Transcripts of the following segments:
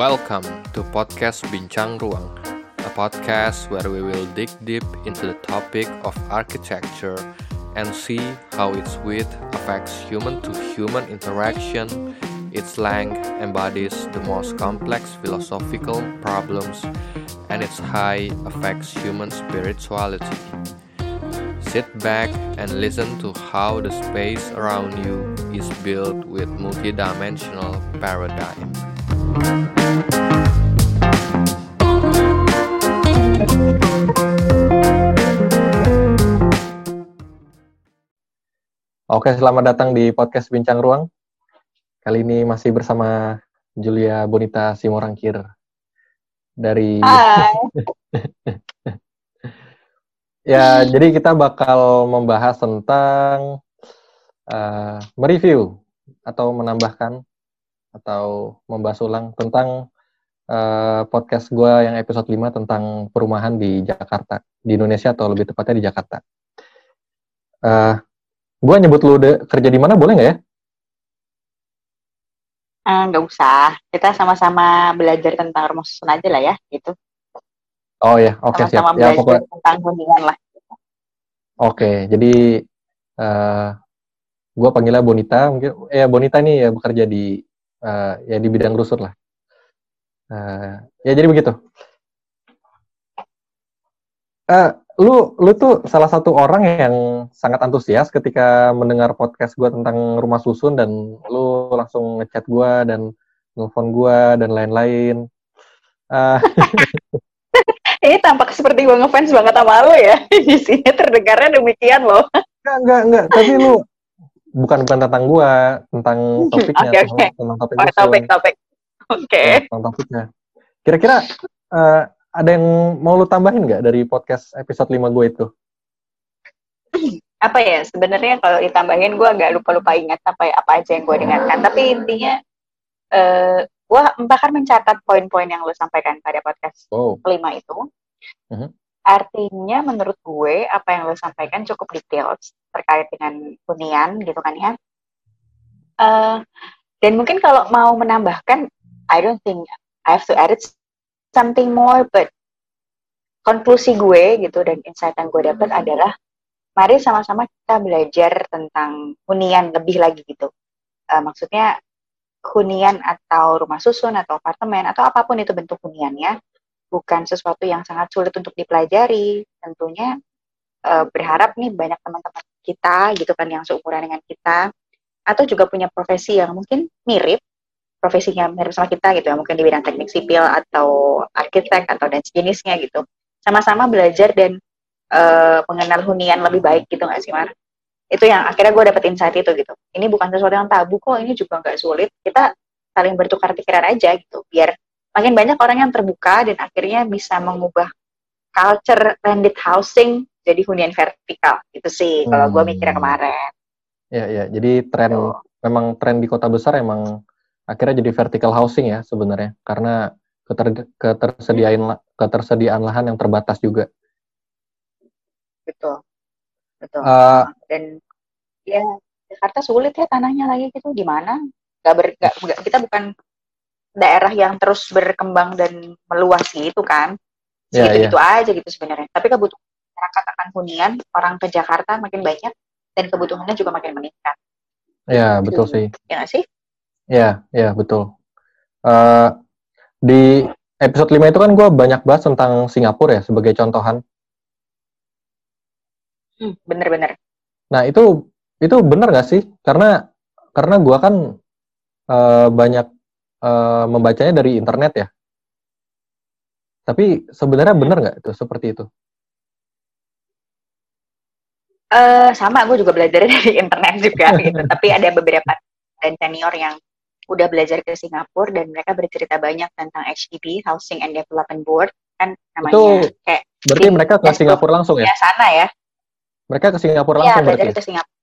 Welcome to podcast Bincang Ruang, a podcast where we will dig deep into the topic of architecture and see how its width affects human to human interaction. Its length embodies the most complex philosophical problems, and its height affects human spirituality. Sit back and listen to how the space around you is built with multidimensional paradigm. Oke, selamat datang di podcast Bincang Ruang. Kali ini masih bersama Julia Bonita Simorangkir dari Hai. Ya, jadi kita bakal membahas tentang uh, mereview atau menambahkan atau membahas ulang tentang uh, podcast gue yang episode 5 tentang perumahan di Jakarta, di Indonesia atau lebih tepatnya di Jakarta. Uh, gue nyebut lu de- kerja di mana boleh nggak ya? Eh, nggak usah. Kita sama-sama belajar tentang rumah susun aja lah ya, gitu. Oh ya, oke siap. Sama-sama Ya belajar pokoknya tentang hunian lah. Oke, jadi uh, gue panggilnya Bonita, mungkin ya Bonita nih ya bekerja di uh, ya di bidang rusut lah. Uh, ya jadi begitu. Uh, lu lu tuh salah satu orang yang sangat antusias ketika mendengar podcast gue tentang rumah susun dan lu langsung ngechat gue dan nelfon gue dan lain-lain. Uh, Ini tampak seperti gue ngefans banget sama lo ya. Di sini terdengarnya demikian loh. enggak enggak enggak, tapi lu bukan bukan tentang gua, tentang topiknya, Oke, tentang, oke. tentang topik Oh, susun. topik-topik. Oke. Ya, tentang topiknya. Kira-kira eh, ada yang mau lu tambahin nggak dari podcast episode 5 gue itu? Apa ya, sebenarnya kalau ditambahin gue agak lupa-lupa ingat apa, ya- apa aja yang gue dengarkan. Tapi intinya, eh gue bahkan mencatat poin-poin yang lo sampaikan pada podcast Wow. kelima itu. Mhm. Artinya menurut gue apa yang lo sampaikan cukup detail terkait dengan hunian gitu kan ya. Eh, dan mungkin kalau mau menambahkan, I don't think I have to add something more, but konklusi gue gitu dan insight yang gue dapat adalah mari sama-sama kita belajar tentang hunian lebih lagi gitu. Eh, maksudnya hunian atau rumah susun atau apartemen atau apa pun itu bentuk huniannya bukan sesuatu yang sangat sulit untuk dipelajari. Tentunya eh, berharap nih banyak teman-teman kita gitu kan yang seumuran dengan kita atau juga punya profesi yang mungkin mirip profesinya mirip sama kita gitu ya mungkin di bidang teknik sipil atau arsitek atau dan sejenisnya gitu sama-sama belajar dan eh, mengenal hunian lebih baik gitu nggak sih Mar? Itu yang akhirnya gue dapet insight itu gitu. Ini bukan sesuatu yang tabu kok, ini juga nggak sulit. Kita saling bertukar pikiran aja gitu, biar makin banyak orang yang terbuka dan akhirnya bisa mengubah culture landed housing jadi hunian vertikal gitu sih kalau gue Hmm. mikirnya kemarin. Ya ya, jadi tren Tuh. memang tren di kota besar emang akhirnya jadi vertical housing ya sebenarnya karena keter, ketersediaan ketersediaan lahan yang terbatas juga. Betul, betul. Eh, dan ya Jakarta sulit ya tanahnya lagi gitu gimana? Gak ber, gak- gak- kita bukan daerah yang terus berkembang dan meluas gitu kan? Ya, Segitu-gitu aja gitu sebenarnya. Tapi kebutuhan masyarakat akan hunian orang ke Jakarta makin banyak dan kebutuhannya juga makin meningkat. ya betul sih. Ya sih? Ya, ya betul. Eh, di episode 5 itu kan gue banyak bahas tentang Singapura ya sebagai contohan. Hmm, bener-bener. Nah itu itu benar nggak sih? Karena karena gue kan eh, banyak eh, membacanya dari internet ya. Tapi sebenarnya benar nggak itu seperti itu? Eh sama, gue juga belajar dari internet juga gitu. Tapi ada beberapa dan senior yang udah belajar ke Singapura dan mereka bercerita banyak tentang HDB (Housing and Development Board) kan namanya Itu kayak Berarti Di mereka ke Singapura langsung ya? ya sana ya. Mereka ke Singapura Iya, langsung belajar berarti. ke Singapura.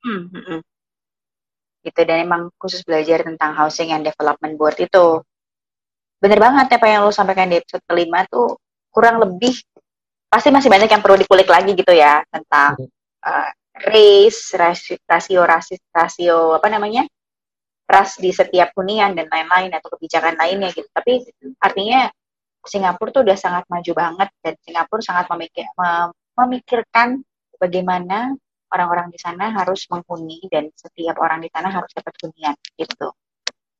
Hmm, hmm, hmm. Gitu dan emang khusus belajar tentang Housing and Development Board itu. Bener banget apa yang lo sampaikan di episode kelima tuh kurang lebih pasti masih banyak yang perlu dikulik lagi gitu ya tentang Hmm. eh, race, rasio, rasio, rasio apa namanya ras di setiap hunian dan lain-lain atau kebijakan lainnya gitu. Tapi artinya Singapura tuh udah sangat maju banget dan Singapura sangat memikir, memikirkan bagaimana orang-orang di sana harus menghuni dan setiap orang di sana harus dapat hunian gitu.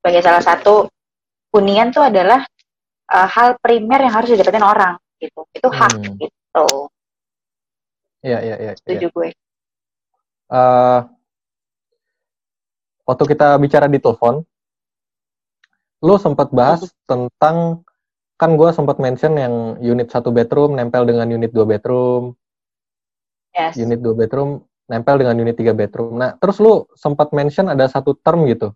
Sebagai salah satu hunian tuh adalah uh, hal primer yang harus didapetin orang gitu. Itu hak hmm. gitu. Iya iya iya. Setuju ya. gue. Uh, waktu kita bicara di telepon, lu sempat bahas tentang kan gue sempat mention yang unit satu bedroom nempel dengan unit dua bedroom. Yes. Unit dua bedroom nempel dengan unit 3 bedroom. Nah, terus lu sempat mention ada satu term gitu.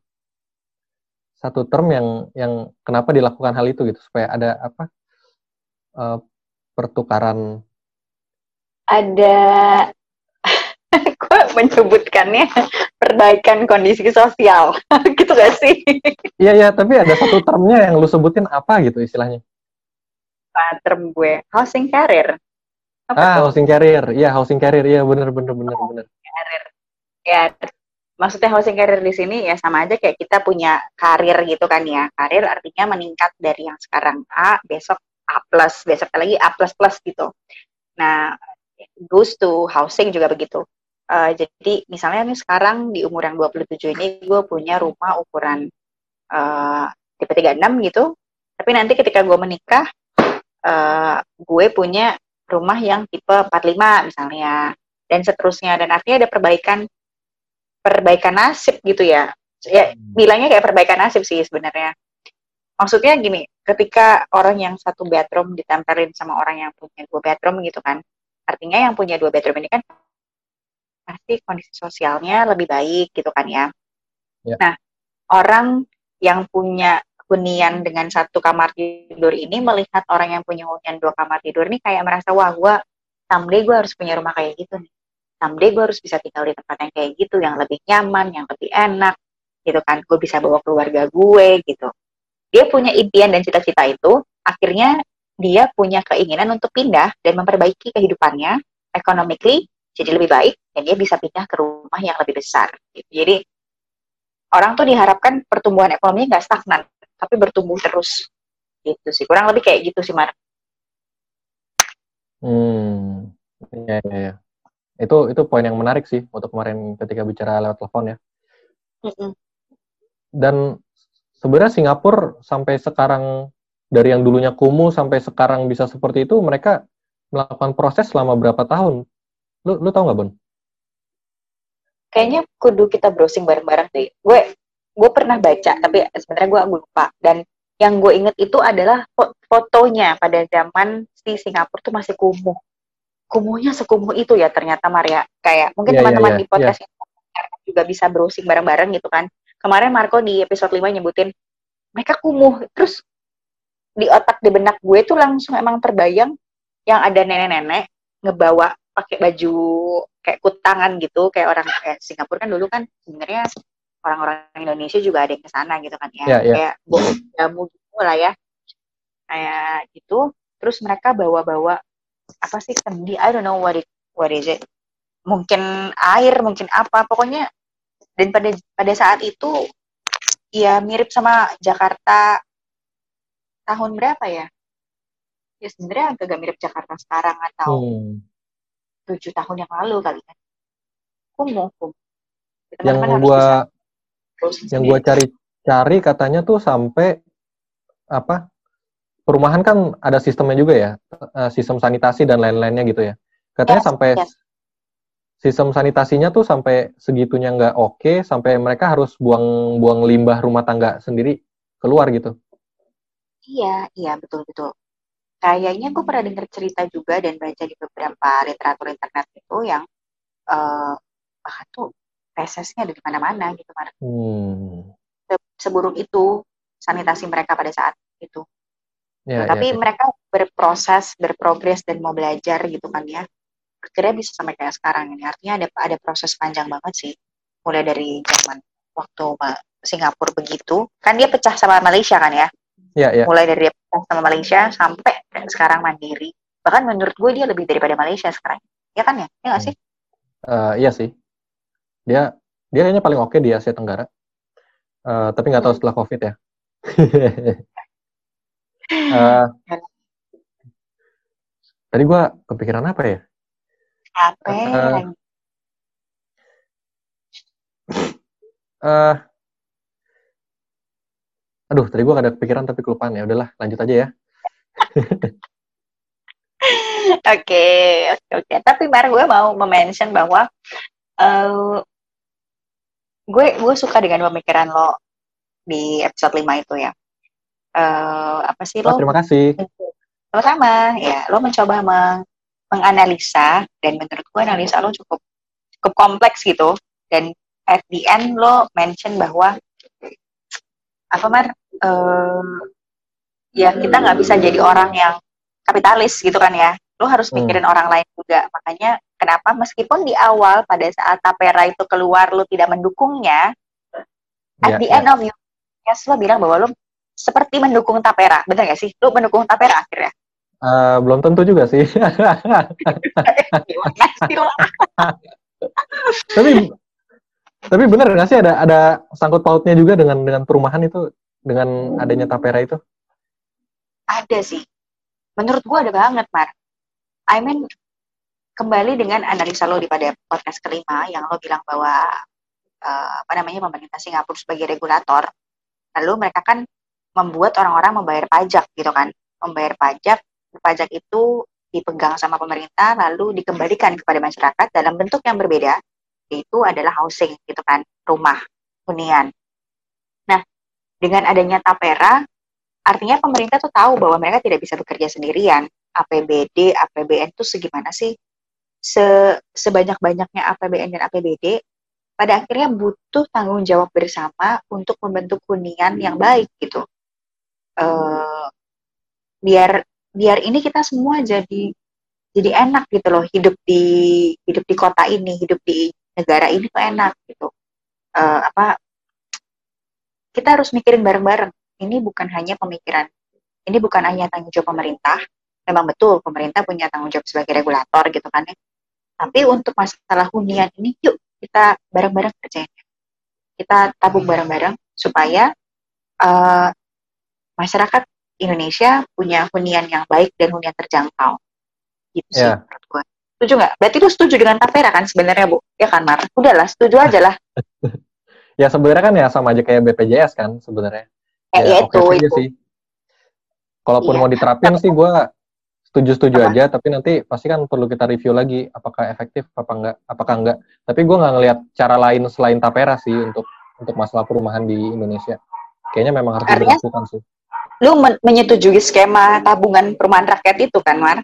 Satu term yang yang kenapa dilakukan hal itu gitu supaya ada apa? Uh, pertukaran ada menyebutkannya perbaikan kondisi sosial gitu gak sih? Iya iya, tapi ada satu termnya yang lu sebutin apa gitu istilahnya? Apa term gue? Housing career. Apa ah, tuh? housing carrier. Iya, housing carrier. Iya, benar benar benar oh, benar. Carrier. Ya, maksudnya housing carrier di sini ya sama aja kayak kita punya karir gitu kan ya. Karir artinya meningkat dari yang sekarang A, besok A+, plus, besok lagi A++ plus plus gitu. Nah, goes to housing juga begitu. Uh, jadi misalnya nih sekarang di umur yang 27 ini gue punya rumah ukuran uh, tipe 36 gitu. Tapi nanti ketika gue menikah, uh, gue punya rumah yang tipe 45 misalnya dan seterusnya dan artinya ada perbaikan perbaikan nasib gitu ya ya hmm. bilangnya kayak perbaikan nasib sih sebenarnya maksudnya gini ketika orang yang satu bedroom ditempelin sama orang yang punya dua bedroom gitu kan artinya yang punya dua bedroom ini kan pasti kondisi sosialnya lebih baik gitu kan ya, ya. nah orang yang punya hunian dengan satu kamar tidur ini melihat orang yang punya hunian dua kamar tidur ini kayak merasa wah gue someday gue harus punya rumah kayak gitu nih. Someday gue harus bisa tinggal di tempat yang kayak gitu yang lebih nyaman yang lebih enak gitu kan. Gue bisa bawa keluarga gue gitu. Dia punya impian dan cita-cita itu akhirnya dia punya keinginan untuk pindah dan memperbaiki kehidupannya economically jadi lebih baik dan dia bisa pindah ke rumah yang lebih besar. Gitu. jadi orang tuh diharapkan pertumbuhan ekonominya nggak stagnan tapi bertumbuh terus. Gitu sih. Kurang lebih kayak gitu sih Mar. Hmm. Ya ya ya itu itu poin yang menarik sih untuk kemarin ketika bicara lewat telepon ya. Mm -mm. dan sebenarnya Singapura sampai sekarang dari yang dulunya kumuh sampai sekarang bisa seperti itu mereka melakukan proses selama berapa tahun lu lu tau nggak Bon? Kayaknya kudu kita browsing bareng-bareng deh. Gue gue pernah baca tapi sebenarnya gue lupa. Dan yang gue inget itu adalah fotonya. Pada zaman si Singapura tuh masih kumuh. Kumuhnya sekumuh itu ya ternyata Maria kayak mungkin iya, iya, teman-teman yeah, yeah, di podcast yeah. juga bisa browsing bareng-bareng gitu kan. Kemarin Marco di episode 5 nyebutin mereka kumuh. Terus di otak di benak gue tuh langsung emang terbayang yang ada nenek-nenek ngebawa pakai baju kayak kutangan gitu kayak orang kayak Singapura kan dulu kan sebenarnya orang-orang Indonesia juga ada yang ke sana gitu kan ya, yeah, yeah. kayak bawa jamu gitu lah ya. Kayak gitu. Terus mereka bawa-bawa apa sih kendi I don't know what it what is it. Mungkin air mungkin apa. Pokoknya dan pada pada saat itu ya mirip sama Jakarta tahun berapa ya? Ya sebenarnya agak mirip Jakarta sekarang atau hmm. Tujuh tahun yang lalu kali ya kumuh kumuh yang gua yang gue cari-cari katanya tuh sampai apa perumahan kan ada sistemnya juga ya eh, sistem sanitasi dan lain-lainnya gitu ya. Katanya yes, sampai yes. sistem sanitasinya tuh sampai segitunya nggak oke okay, sampai mereka harus buang-buang limbah rumah tangga sendiri keluar gitu. Iya iya betul betul kayaknya gue pernah dengar cerita juga dan baca di beberapa literatur internet itu yang uh, bahkan tuh fesesnya ada di mana-mana gitu kan. Hmm. Seburuk itu sanitasi mereka pada saat itu. Ya, nah, tapi ya. mereka berproses, berprogres dan mau belajar gitu kan ya. Akhirnya bisa sampai kayak sekarang ini. Artinya ada ada proses panjang banget sih. Mulai dari zaman waktu Singapura begitu, kan dia pecah sama Malaysia kan ya. Ya, ya. Mulai dari sama Malaysia sampai sekarang mandiri. Bahkan menurut gue dia lebih daripada Malaysia sekarang. Ya kan ya? Iya nggak hmm. sih? Uh, iya sih dia dia kayaknya paling oke okay di Asia Tenggara Uh, tapi nggak tahu setelah COVID ya. uh, tadi gue kepikiran apa ya? Apa? Uh, uh, aduh, tadi gue ada kepikiran tapi kelupaan ya. Udahlah, lanjut aja ya. Oke, oke, oke. Tapi Mar, gue mau mention bahwa uh, gue gue suka dengan pemikiran lo di episode 5 itu ya. Uh, apa sih oh, lo? Terima kasih. Sama-sama, ya. Lo mencoba meng menganalisa dan menurut gue analisa lo cukup cukup kompleks gitu. Dan at the end lo mention bahwa apa mar? Uh, ya kita nggak bisa jadi orang yang kapitalis gitu kan ya lo harus hmm. mikirin hmm. orang lain juga makanya kenapa meskipun di awal pada saat tapera itu keluar lo tidak mendukungnya yeah, at the yeah. end of you yes lo bilang bahwa lo seperti mendukung tapera benar gak sih lo mendukung tapera akhirnya uh, belum tentu juga sih tapi tapi benar nggak sih ada ada sangkut pautnya juga dengan dengan perumahan itu? Dengan adanya tapera itu? Ada sih. Menurut gua ada banget Mar. I mean kembali dengan analisa lo di pada podcast kelima yang lo bilang bahwa uh, apa namanya pemerintah Singapura sebagai regulator, lalu mereka kan membuat orang-orang membayar pajak gitu kan, membayar pajak, pajak itu dipegang sama pemerintah lalu dikembalikan kepada masyarakat dalam bentuk yang berbeda, yaitu adalah housing gitu kan, rumah, hunian. Nah, dengan adanya tapera, artinya pemerintah tuh tahu bahwa mereka tidak bisa bekerja sendirian, APBD, APBN itu segimana sih? Se sebanyak-banyaknya APBN dan APBD, pada akhirnya butuh tanggung jawab bersama untuk membentuk hunian yang baik gitu. Uh, biar biar ini kita semua jadi jadi enak gitu loh hidup di hidup di kota ini, hidup di negara ini tuh enak gitu. Uh, apa kita harus mikirin bareng-bareng. Ini bukan hanya pemikiran, ini bukan hanya tanggung jawab pemerintah, memang betul pemerintah punya tanggung jawab sebagai regulator gitu kan ya. Tapi untuk masalah hunian ini yuk kita bareng-bareng kerjain. Kita tabung bareng-bareng supaya uh, masyarakat Indonesia punya hunian yang baik dan hunian terjangkau. Gitu sih yeah. menurut gue. Setuju nggak? Berarti lu setuju dengan tapera kan sebenarnya Bu? Ya kan Mar? Udahlah, setuju aja lah. ya sebenarnya kan ya sama aja kayak BPJS kan sebenarnya. Eh, ya, ya itu, itu. sih. Kalaupun iya. mau diterapin sih gue setuju-setuju aja tapi nanti pasti kan perlu kita review lagi apakah efektif apa enggak apakah enggak tapi gue nggak ngelihat cara lain selain tapera sih untuk untuk masalah perumahan di Indonesia kayaknya memang harus Artinya, dilakukan sih lu men menyetujui skema tabungan perumahan rakyat itu kan Mar?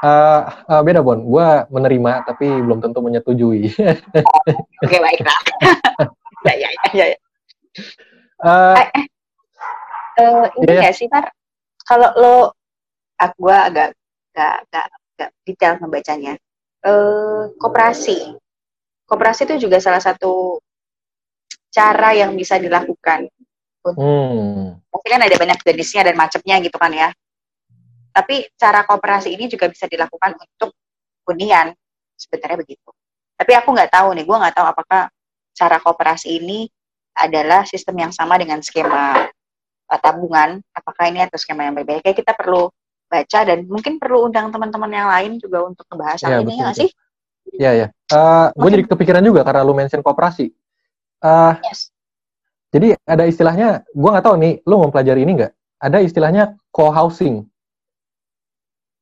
Uh, uh, beda Bon, gue menerima tapi belum tentu menyetujui. Oke okay, baiklah. ya ya ya ya. Uh, eh, eh, uh, ini yeah, ya sih Mar, kalau lo gue agak gak, gak, gak detail membacanya. Uh, koperasi, koperasi itu juga salah satu cara yang bisa dilakukan. Hmm. Mungkin kan ada banyak jenisnya dan macamnya gitu kan ya. Tapi cara kooperasi ini juga bisa dilakukan untuk hunian, sebenarnya begitu. Tapi aku nggak tahu nih, gue nggak tahu apakah cara kooperasi ini adalah sistem yang sama dengan skema uh, tabungan, apakah ini atau skema yang berbeda. Kayak kita perlu baca dan mungkin perlu undang teman-teman yang lain juga untuk membahas hal ya, ini ya sih? Iya ya. Uh, gue jadi kepikiran juga karena lu mention kooperasi. Uh, yes. Jadi ada istilahnya, gue nggak tahu nih, lu mau pelajari ini nggak? Ada istilahnya co-housing.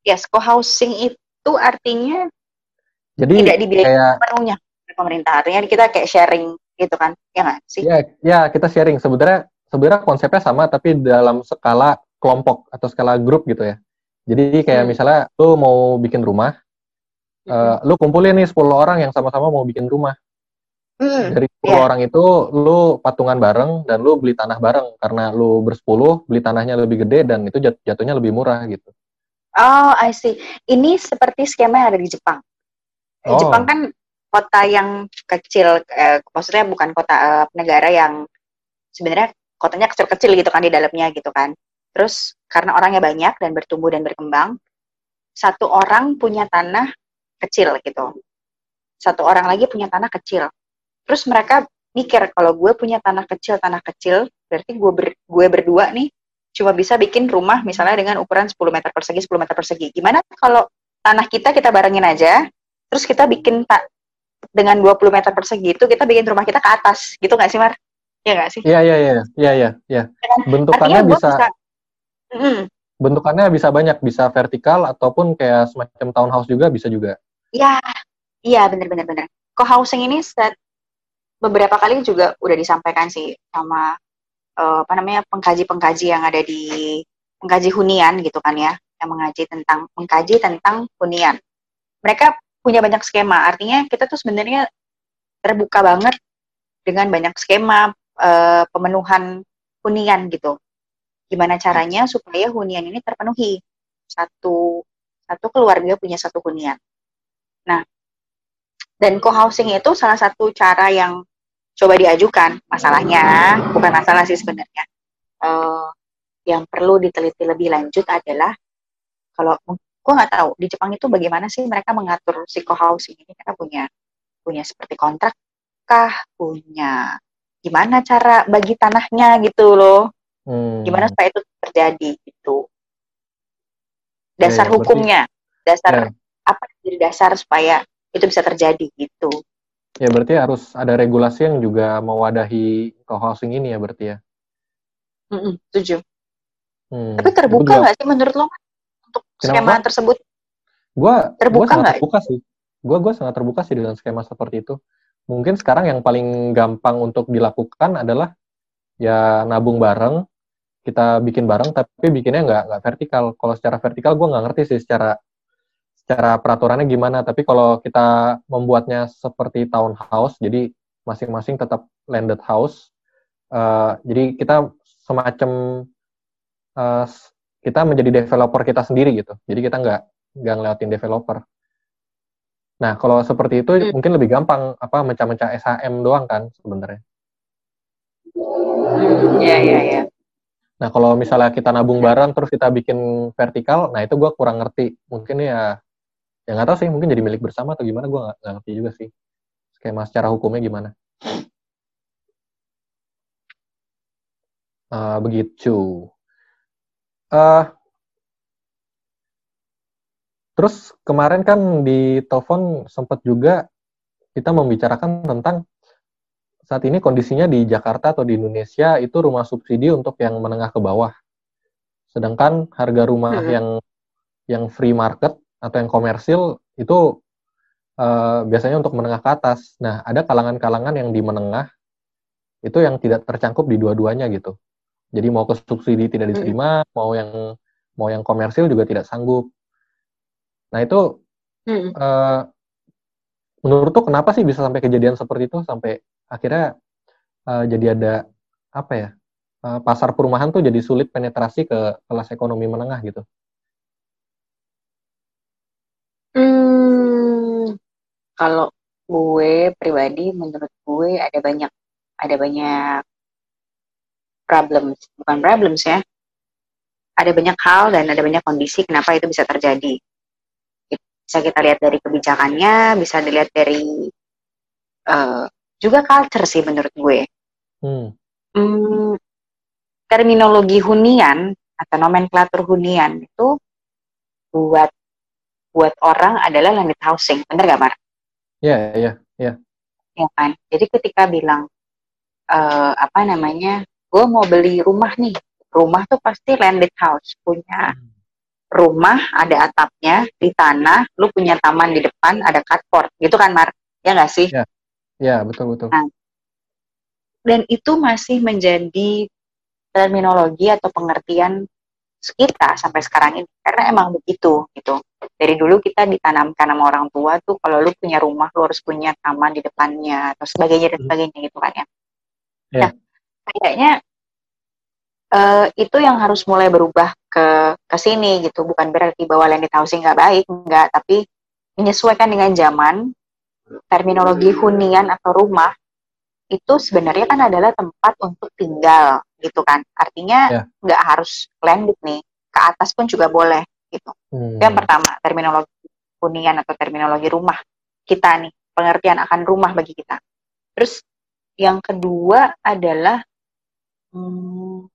Yes, co-housing itu artinya jadi tidak dibiayai kayak, penuhnya pemerintah. Artinya kita kayak sharing gitu kan, ya nggak sih? Ya, ya kita sharing. Sebenarnya sebenarnya konsepnya sama tapi dalam skala kelompok atau skala grup gitu ya. Jadi kayak hmm. misalnya lu mau bikin rumah, hmm. uh, lu kumpulin nih 10 orang yang sama-sama mau bikin rumah. Hmm. Dari 10 yeah. orang itu lu patungan bareng dan lu beli tanah bareng karena lu bersepuluh beli tanahnya lebih gede dan itu jat jatuhnya lebih murah gitu. Oh, I see. Ini seperti skema yang ada di Jepang. Oh. Jepang kan kota yang kecil, eh, maksudnya bukan kota eh, negara yang sebenarnya kotanya kecil-kecil gitu kan di dalamnya gitu kan. Terus karena orangnya banyak dan bertumbuh dan berkembang, satu orang punya tanah kecil gitu. Satu orang lagi punya tanah kecil. Terus mereka mikir kalau gue punya tanah kecil tanah kecil berarti gue ber, gue berdua nih cuma bisa bikin rumah misalnya dengan ukuran 10 meter persegi 10 meter persegi gimana kalau tanah kita kita barengin aja terus kita bikin tak dengan 20 meter persegi itu kita bikin rumah kita ke atas gitu nggak sih Mar? Iya nggak sih? Iya iya iya iya iya. Ya. Bentukannya bisa, bisa mm, bentukannya bisa banyak, bisa vertikal ataupun kayak semacam townhouse juga bisa juga. Iya, iya benar-benar benar. Co-housing ini set beberapa kali juga udah disampaikan sih sama uh, apa namanya pengkaji-pengkaji yang ada di pengkaji hunian gitu kan ya, yang mengaji tentang mengkaji tentang hunian. Mereka punya banyak skema, artinya kita tuh sebenarnya terbuka banget dengan banyak skema uh, pemenuhan hunian gitu. Gimana caranya supaya hunian ini terpenuhi? Satu satu keluarga punya satu hunian. Nah, dan co-housing itu salah satu cara yang coba diajukan. Masalahnya bukan masalah sih sebenarnya. Uh, yang perlu diteliti lebih lanjut adalah kalau gue nggak tahu di Jepang itu bagaimana sih mereka mengatur si co-housing ini mereka punya punya seperti kontrak kah punya gimana cara bagi tanahnya gitu loh hmm. gimana supaya itu terjadi gitu dasar ya, ya, hukumnya dasar ya. apa jadi dasar supaya itu bisa terjadi gitu Ya berarti harus ada regulasi yang juga mewadahi co-housing ini ya berarti ya. Mm -mm, setuju. Hmm. Tapi terbuka nggak sih menurut lo untuk skema Kenapa? tersebut? Gua terbuka gua sangat terbuka sih. Gua gua sangat terbuka sih dengan skema seperti itu. Mungkin sekarang yang paling gampang untuk dilakukan adalah ya nabung bareng, kita bikin bareng tapi bikinnya nggak nggak vertikal. Kalau secara vertikal gue nggak ngerti sih secara secara peraturannya gimana. Tapi kalau kita membuatnya seperti townhouse, jadi masing-masing tetap landed house. Uh, jadi kita semacam uh, kita menjadi developer kita sendiri gitu. Jadi kita nggak nggak ngelewatin developer. Nah kalau seperti itu hmm. mungkin lebih gampang apa mencah-mencah SHM doang kan sebenarnya. Iya iya iya. Nah kalau misalnya kita nabung bareng terus kita bikin vertikal, nah itu gue kurang ngerti. Mungkin ya ya nggak tahu sih mungkin jadi milik bersama atau gimana gue nggak ngerti juga sih. Skema secara hukumnya gimana? Uh, begitu. Uh, terus kemarin kan di telepon sempat juga kita membicarakan tentang saat ini kondisinya di Jakarta atau di Indonesia itu rumah subsidi untuk yang menengah ke bawah. Sedangkan harga rumah hmm. yang yang free market atau yang komersil itu uh, biasanya untuk menengah ke atas. Nah, ada kalangan-kalangan yang di menengah itu yang tidak tercangkup di dua-duanya gitu. Jadi mau ke subsidi tidak diterima, hmm. mau yang mau yang komersil juga tidak sanggup. Nah itu hmm. uh, menurut tuh kenapa sih bisa sampai kejadian seperti itu sampai akhirnya uh, jadi ada apa ya uh, pasar perumahan tuh jadi sulit penetrasi ke kelas ekonomi menengah gitu. Kalau gue pribadi menurut gue ada banyak ada banyak problems. Bukan problems ya. Ada banyak hal dan ada banyak kondisi kenapa itu bisa terjadi. Bisa kita lihat dari kebijakannya bisa dilihat dari uh, juga culture sih menurut gue. Hmm. Hmm, terminologi hunian atau nomenklatur hunian itu buat buat orang adalah landed housing. Bener gak Mar? Iya, iya, iya. Ya kan. Jadi ketika bilang uh, apa namanya, gue mau beli rumah nih, rumah tuh pasti landed house, punya hmm. rumah ada atapnya di tanah, lu punya taman di depan, ada carport, gitu kan Mar? Ya nggak sih? Ya, ya betul betul. Nah, dan itu masih menjadi terminologi atau pengertian kita sampai sekarang ini karena emang begitu gitu. Dari dulu kita ditanamkan sama orang tua tuh kalau lu punya rumah lu harus punya taman di depannya atau sebagainya dan hmm. sebagainya gitu kan ya. Yeah. nah kayaknya uh, itu yang harus mulai berubah ke ke sini gitu. Bukan berarti bahwa landed housing nggak baik nggak tapi menyesuaikan dengan zaman terminologi hunian atau rumah itu sebenarnya kan adalah tempat untuk tinggal gitu kan artinya ya. nggak yeah. harus landed nih ke atas pun juga boleh gitu hmm. yang pertama terminologi hunian atau terminologi rumah kita nih pengertian akan rumah bagi kita terus yang kedua adalah hmm,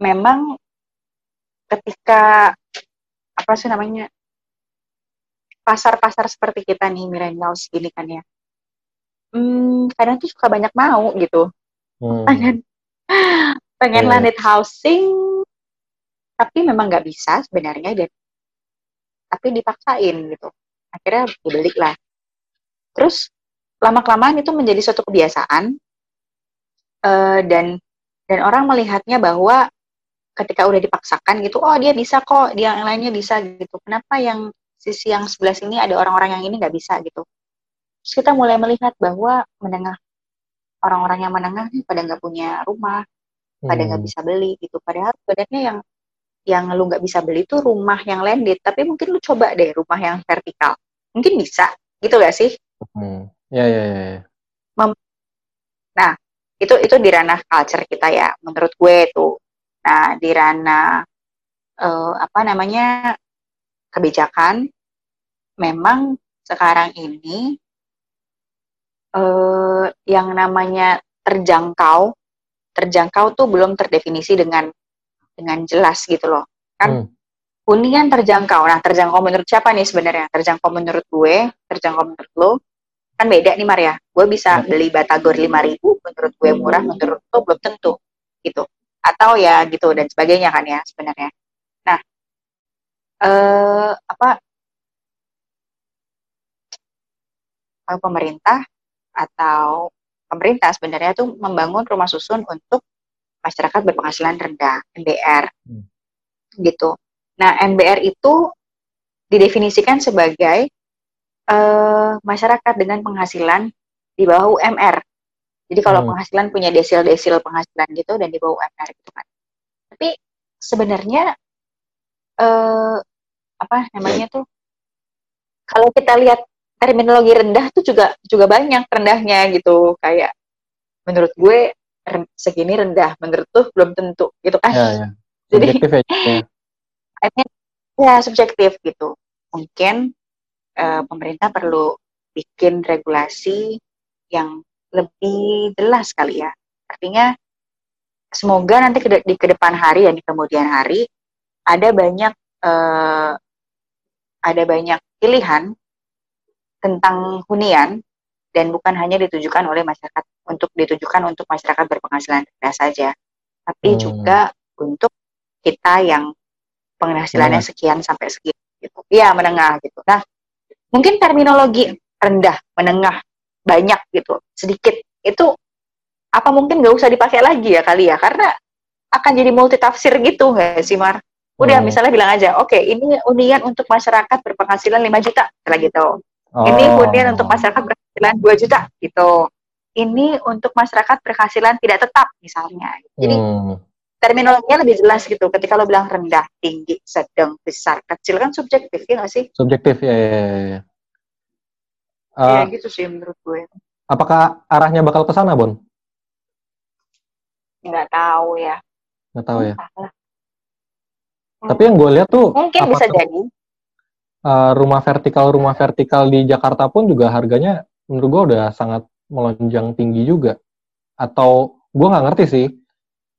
memang ketika apa sih namanya pasar-pasar seperti kita nih millennials gini kan ya hmm, kadang tuh suka banyak mau gitu hmm. pengen pengen yeah. landed housing tapi memang nggak bisa sebenarnya dan tapi dipaksain gitu. Akhirnya dibeli lah. Terus lama kelamaan itu menjadi suatu kebiasaan uh, dan dan orang melihatnya bahwa ketika udah dipaksakan gitu oh dia bisa kok dia yang lainnya bisa gitu. Kenapa yang sisi yang sebelah sini ada orang-orang yang ini nggak bisa gitu. Terus kita mulai melihat bahwa menengah orang-orang yang menengah nih pada nggak punya rumah pada nggak hmm. bisa beli gitu padahal sebenarnya yang yang lu nggak bisa beli itu rumah yang landed tapi mungkin lu coba deh rumah yang vertikal mungkin bisa gitu gak sih hmm. ya ya ya, ya. nah itu itu di ranah culture kita ya menurut gue tuh nah di ranah uh, apa namanya kebijakan memang sekarang ini uh, yang namanya terjangkau terjangkau tuh belum terdefinisi dengan dengan jelas gitu loh. Kan hmm. hunian terjangkau. Nah terjangkau menurut siapa nih sebenarnya? Terjangkau menurut gue terjangkau menurut lo kan beda nih Maria. Gue bisa hmm. beli batagor lima ribu menurut gue murah menurut lo belum tentu gitu. Atau ya gitu dan sebagainya kan ya sebenarnya. Nah eh, apa? Pemerintah atau pemerintah sebenarnya tuh membangun rumah susun untuk masyarakat berpenghasilan rendah MBR hmm. gitu. Nah MBR itu didefinisikan sebagai uh, masyarakat dengan penghasilan di bawah UMR. Jadi kalau hmm. penghasilan punya desil-desil penghasilan gitu dan di bawah UMR gitu kan. Tapi sebenarnya uh, apa namanya tuh kalau kita lihat terminologi rendah tuh juga juga banyak rendahnya gitu kayak menurut gue segini rendah menurut tuh belum tentu gitu kan ya, ya. jadi ya. ya subjektif gitu mungkin uh, pemerintah perlu bikin regulasi yang lebih jelas kali ya artinya semoga nanti ke di ke depan hari ya di kemudian hari ada banyak uh, ada banyak pilihan tentang hunian dan bukan hanya ditujukan oleh masyarakat untuk ditujukan untuk masyarakat berpenghasilan rendah saja, tapi hmm. juga untuk kita yang penghasilannya sekian sampai sekian gitu. Iya, menengah gitu. Nah, mungkin terminologi rendah, menengah, banyak gitu, sedikit itu apa mungkin nggak usah dipakai lagi ya kali ya karena akan jadi multi tafsir gitu nggak sih Mar? Udah hmm. misalnya bilang aja, oke okay, ini unian untuk masyarakat berpenghasilan 5 juta, setelah gitu. Oh. Ini hunian untuk masyarakat berpenghasilan 2 juta gitu. Ini untuk masyarakat berpenghasilan tidak tetap misalnya. Jadi hmm. terminologinya lebih jelas gitu. Ketika lo bilang rendah, tinggi, sedang, besar, kecil kan subjektif ya nggak sih? Subjektif ya. ya, ya. ya. Uh, ya gitu sih menurut gue. Apakah arahnya bakal ke sana, Bon? Nggak tahu ya. Nggak tahu ya. Hmm. Tapi yang gue lihat tuh mungkin bisa jadi uh, rumah vertikal rumah vertikal di Jakarta pun juga harganya menurut gue udah sangat melonjang tinggi juga. Atau gue nggak ngerti sih.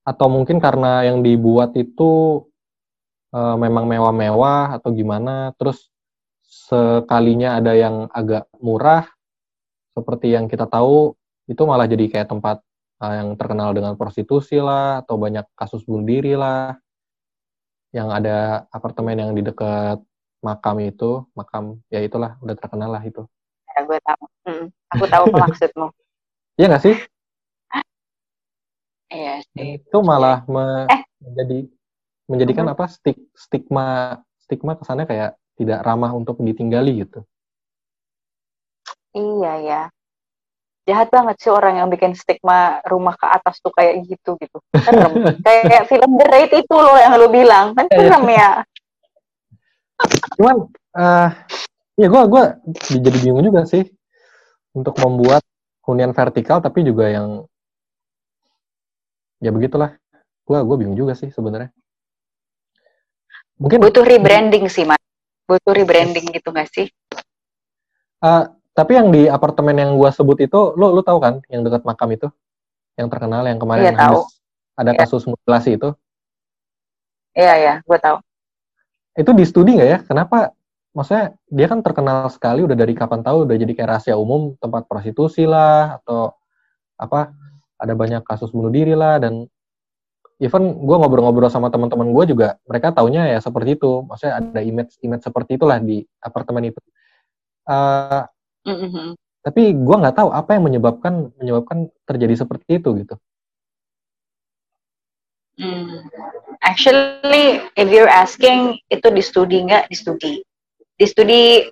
Atau mungkin karena yang dibuat itu uh, memang mewah-mewah atau gimana. Terus sekalinya ada yang agak murah. Seperti yang kita tahu itu malah jadi kayak tempat uh, yang terkenal dengan prostitusi lah atau banyak kasus bunuh diri lah. Yang ada apartemen yang di dekat makam itu makam ya itulah udah terkenal lah itu. Ya gue tahu. Hmm, aku tahu maksudmu. Iya nggak sih? Iya sih. Itu malah me eh. menjadi menjadikan -huh. apa stik stigma stigma kesannya kayak tidak ramah untuk ditinggali gitu. Iya ya. Jahat banget sih orang yang bikin stigma rumah ke atas tuh kayak gitu gitu. Kayak film The Raid itu loh yang lu bilang. Kan iya. serem ya cuman uh, ya gue gua jadi bingung juga sih untuk membuat hunian vertikal tapi juga yang ya begitulah gue gue bingung juga sih sebenarnya mungkin butuh rebranding sih mas butuh rebranding gitu gak sih uh, tapi yang di apartemen yang gua sebut itu, lu lu tahu kan, yang dekat makam itu, yang terkenal, yang kemarin Iya, tahu. ada Iya. kasus mutilasi itu, Iya ya, gue tahu. Itu di studi nggak ya? Kenapa? Maksudnya dia kan terkenal sekali, udah dari kapan tahu, udah jadi kayak rahasia umum, tempat prostitusi lah, atau apa? Ada banyak kasus bunuh diri lah, dan even gue ngobrol-ngobrol sama teman-teman gue juga, mereka taunya ya seperti itu. Maksudnya ada image image seperti itulah di apartemen itu. Eh, Mhm. tapi gue nggak tahu apa yang menyebabkan menyebabkan terjadi seperti itu gitu. Hmm. Actually, if you're asking itu di studi nggak di studi. Di studi,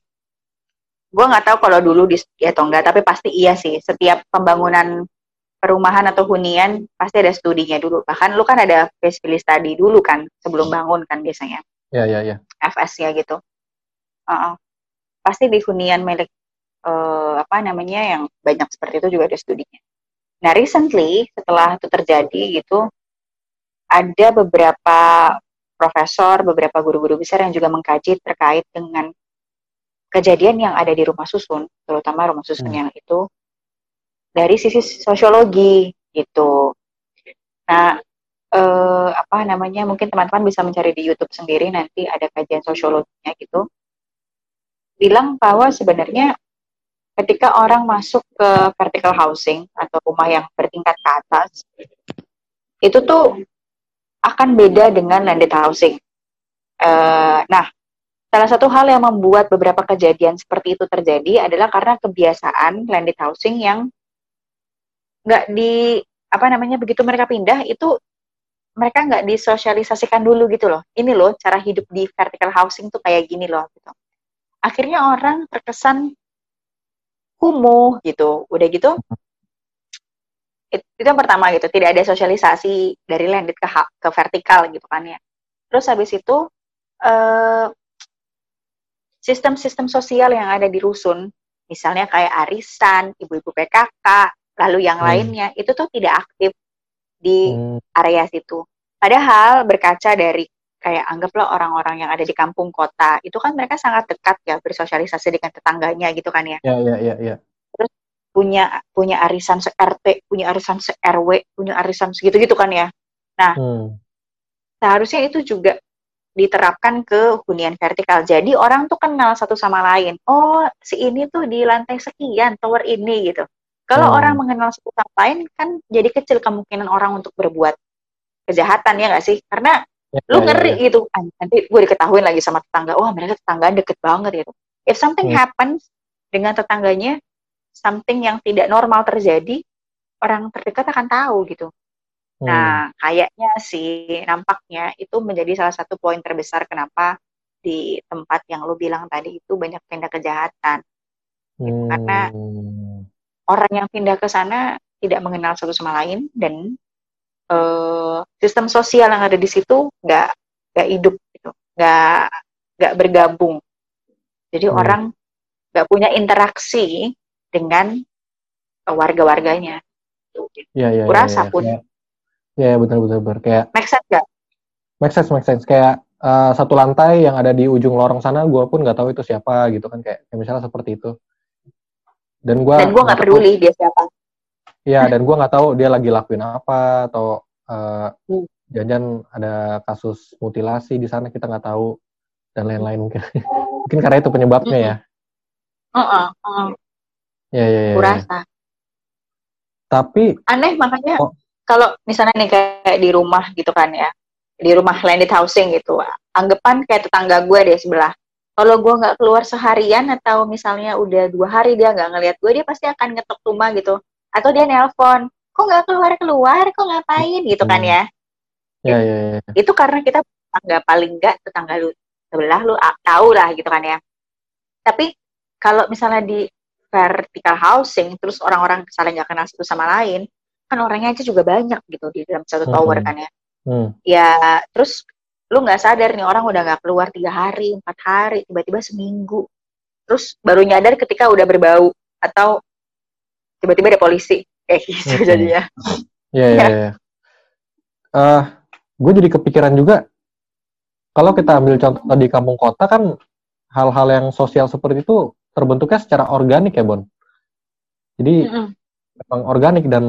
gue nggak tahu kalau dulu di studi atau enggak, tapi pasti iya sih. Setiap pembangunan perumahan atau hunian pasti ada studinya dulu. Bahkan lu kan ada feasibility study dulu kan sebelum bangun kan biasanya. Ya ya ya. FS ya gitu. Uh-uh. Pasti di hunian milik eh, apa namanya yang banyak seperti itu juga ada studinya. Nah recently setelah itu terjadi gitu, ada beberapa profesor, beberapa guru-guru besar yang juga mengkaji terkait dengan kejadian yang ada di rumah susun, terutama rumah susun Hmm. yang itu dari sisi sosiologi gitu. Nah, eh, apa namanya? Mungkin teman-teman bisa mencari di YouTube sendiri nanti ada kajian sosiologinya gitu. Bilang bahwa sebenarnya ketika orang masuk ke vertical housing atau rumah yang bertingkat ke atas, itu tuh akan beda dengan landed housing. Eh, nah, salah satu hal yang membuat beberapa kejadian seperti itu terjadi adalah karena kebiasaan landed housing yang nggak di apa namanya begitu mereka pindah itu mereka nggak disosialisasikan dulu gitu loh. Ini loh cara hidup di vertical housing tuh kayak gini loh gitu. Akhirnya orang terkesan kumuh gitu. Udah gitu it- itu yang pertama gitu, tidak ada sosialisasi dari landed ke ke vertikal gitu kan ya. Terus habis itu eh, sistem-sistem sosial yang ada di rusun, misalnya kayak arisan, ibu-ibu PKK, lalu yang Hmm. lainnya itu tuh tidak aktif di Hmm, area situ. Padahal berkaca dari kayak anggaplah orang-orang yang ada di kampung kota, itu kan mereka sangat dekat ya bersosialisasi dengan tetangganya gitu kan ya. ya ya ya ya. Punya punya arisan se RT, punya arisan se RW, punya arisan segitu gitu kan ya. Hmm, Seharusnya itu juga diterapkan ke hunian vertikal. Jadi orang tuh kenal satu sama lain. Oh, si ini tuh di lantai sekian, tower ini gitu. Kalau Hmm. orang mengenal satu sama lain kan jadi kecil kemungkinan orang untuk berbuat kejahatan ya nggak sih? Karena ya, lu ya, ngeri ya. gitu "Ah, nanti gue diketahuin lagi sama tetangga wah mereka tetanggaan deket banget gitu if something Hmm. happens dengan tetangganya something yang tidak normal terjadi orang terdekat akan tahu gitu. Hmm, nah kayaknya sih nampaknya itu menjadi salah satu poin terbesar kenapa di tempat yang lu bilang tadi itu banyak tindak kejahatan. Karena- hmm, orang yang pindah ke sana tidak mengenal satu sama lain dan eh, sistem sosial yang ada di situ nggak nggak hidup gitu nggak nggak bergabung. Jadi Hmm. orang nggak punya interaksi dengan warga-warganya ya ya. ya, Kurasa ya, pun. kayak- Ya benar benar benar kayak make sense nggak make sense make sense kayak eh, satu lantai yang ada di ujung lorong sana gue pun nggak tahu itu siapa gitu kan kayak, kayak misalnya seperti itu dan gue dan gue nggak peduli dia siapa Iya, dan gue nggak tahu dia lagi lakuin apa atau eh, Hmm. jangan ada kasus mutilasi di sana kita nggak tahu dan lain-lain mungkin. mungkin karena itu penyebabnya ya. Heeh, heeh, Ya ya ya. ya. kurasa Tapi aneh makanya Oh. kalau misalnya nih kayak di rumah gitu kan ya di rumah landed housing gitu anggapan kayak tetangga gue deh sebelah kalau gue nggak keluar seharian atau misalnya udah dua hari dia nggak ngeliat gue dia pasti akan ngetok rumah gitu atau dia nelpon kok nggak keluar keluar kok ngapain gitu kan Hmm. ya ya ya ya. itu karena kita tetangga paling nggak tetangga lu sebelah lu ah, tahu lah gitu kan ya tapi kalau misalnya di vertical housing terus orang-orang saling nggak kenal satu sama lain kan orangnya aja juga banyak gitu di dalam satu tower Mhm. kan ya Hmm. ya terus lu nggak sadar nih orang udah nggak keluar tiga hari empat hari tiba-tiba seminggu terus baru nyadar ketika udah berbau atau tiba-tiba ada polisi kayak gitu Mhm. jadinya Ya ya ya. Eh, gue jadi kepikiran juga kalau kita ambil contoh di kampung kota kan hal-hal yang sosial seperti itu terbentuknya secara organik ya Bon. Jadi Mm-mm. memang organik dan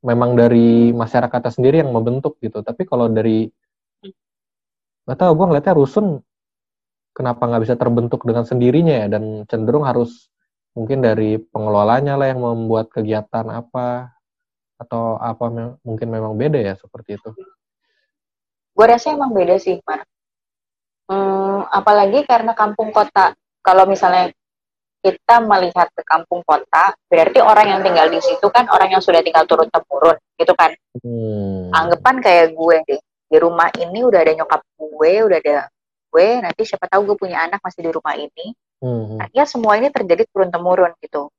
memang dari masyarakatnya sendiri yang membentuk gitu. Tapi kalau dari nggak tahu gue ngeliatnya rusun kenapa nggak bisa terbentuk dengan sendirinya ya dan cenderung harus mungkin dari pengelolanya lah yang membuat kegiatan apa atau apa me- mungkin memang beda ya seperti itu. gue rasa emang beda sih Mar. Hmm, apalagi karena kampung kota kalau misalnya kita melihat ke kampung kota berarti orang yang tinggal di situ kan orang yang sudah tinggal turun temurun gitu kan Hmm. anggapan kayak gue deh di rumah ini udah ada nyokap gue udah ada gue nanti siapa tahu gue punya anak masih di rumah ini Hmm. artinya semua ini terjadi turun temurun gitu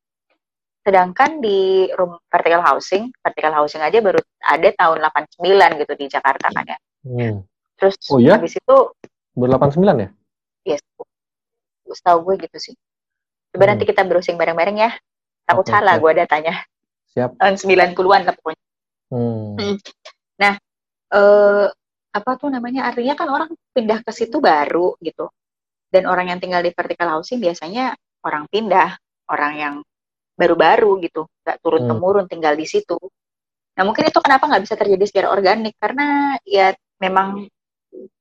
sedangkan di room vertical housing vertical housing aja baru ada tahun 89 gitu di Jakarta kan ya Hmm. terus Oh iya? habis itu Baru 89 ya? yes setahu gue gitu sih coba Hmm. nanti kita browsing bareng-bareng ya. Takut Oke, salah siap. gue datanya. Siap. tahun 90-an lah pokoknya. Hmm. eh apa tuh namanya? Artinya kan orang pindah ke situ baru gitu. Dan orang yang tinggal di vertical housing biasanya orang pindah. Orang yang baru-baru gitu. Nggak turun Hmm. temurun tinggal di situ. Nah mungkin itu kenapa nggak bisa terjadi secara organik? Karena ya memang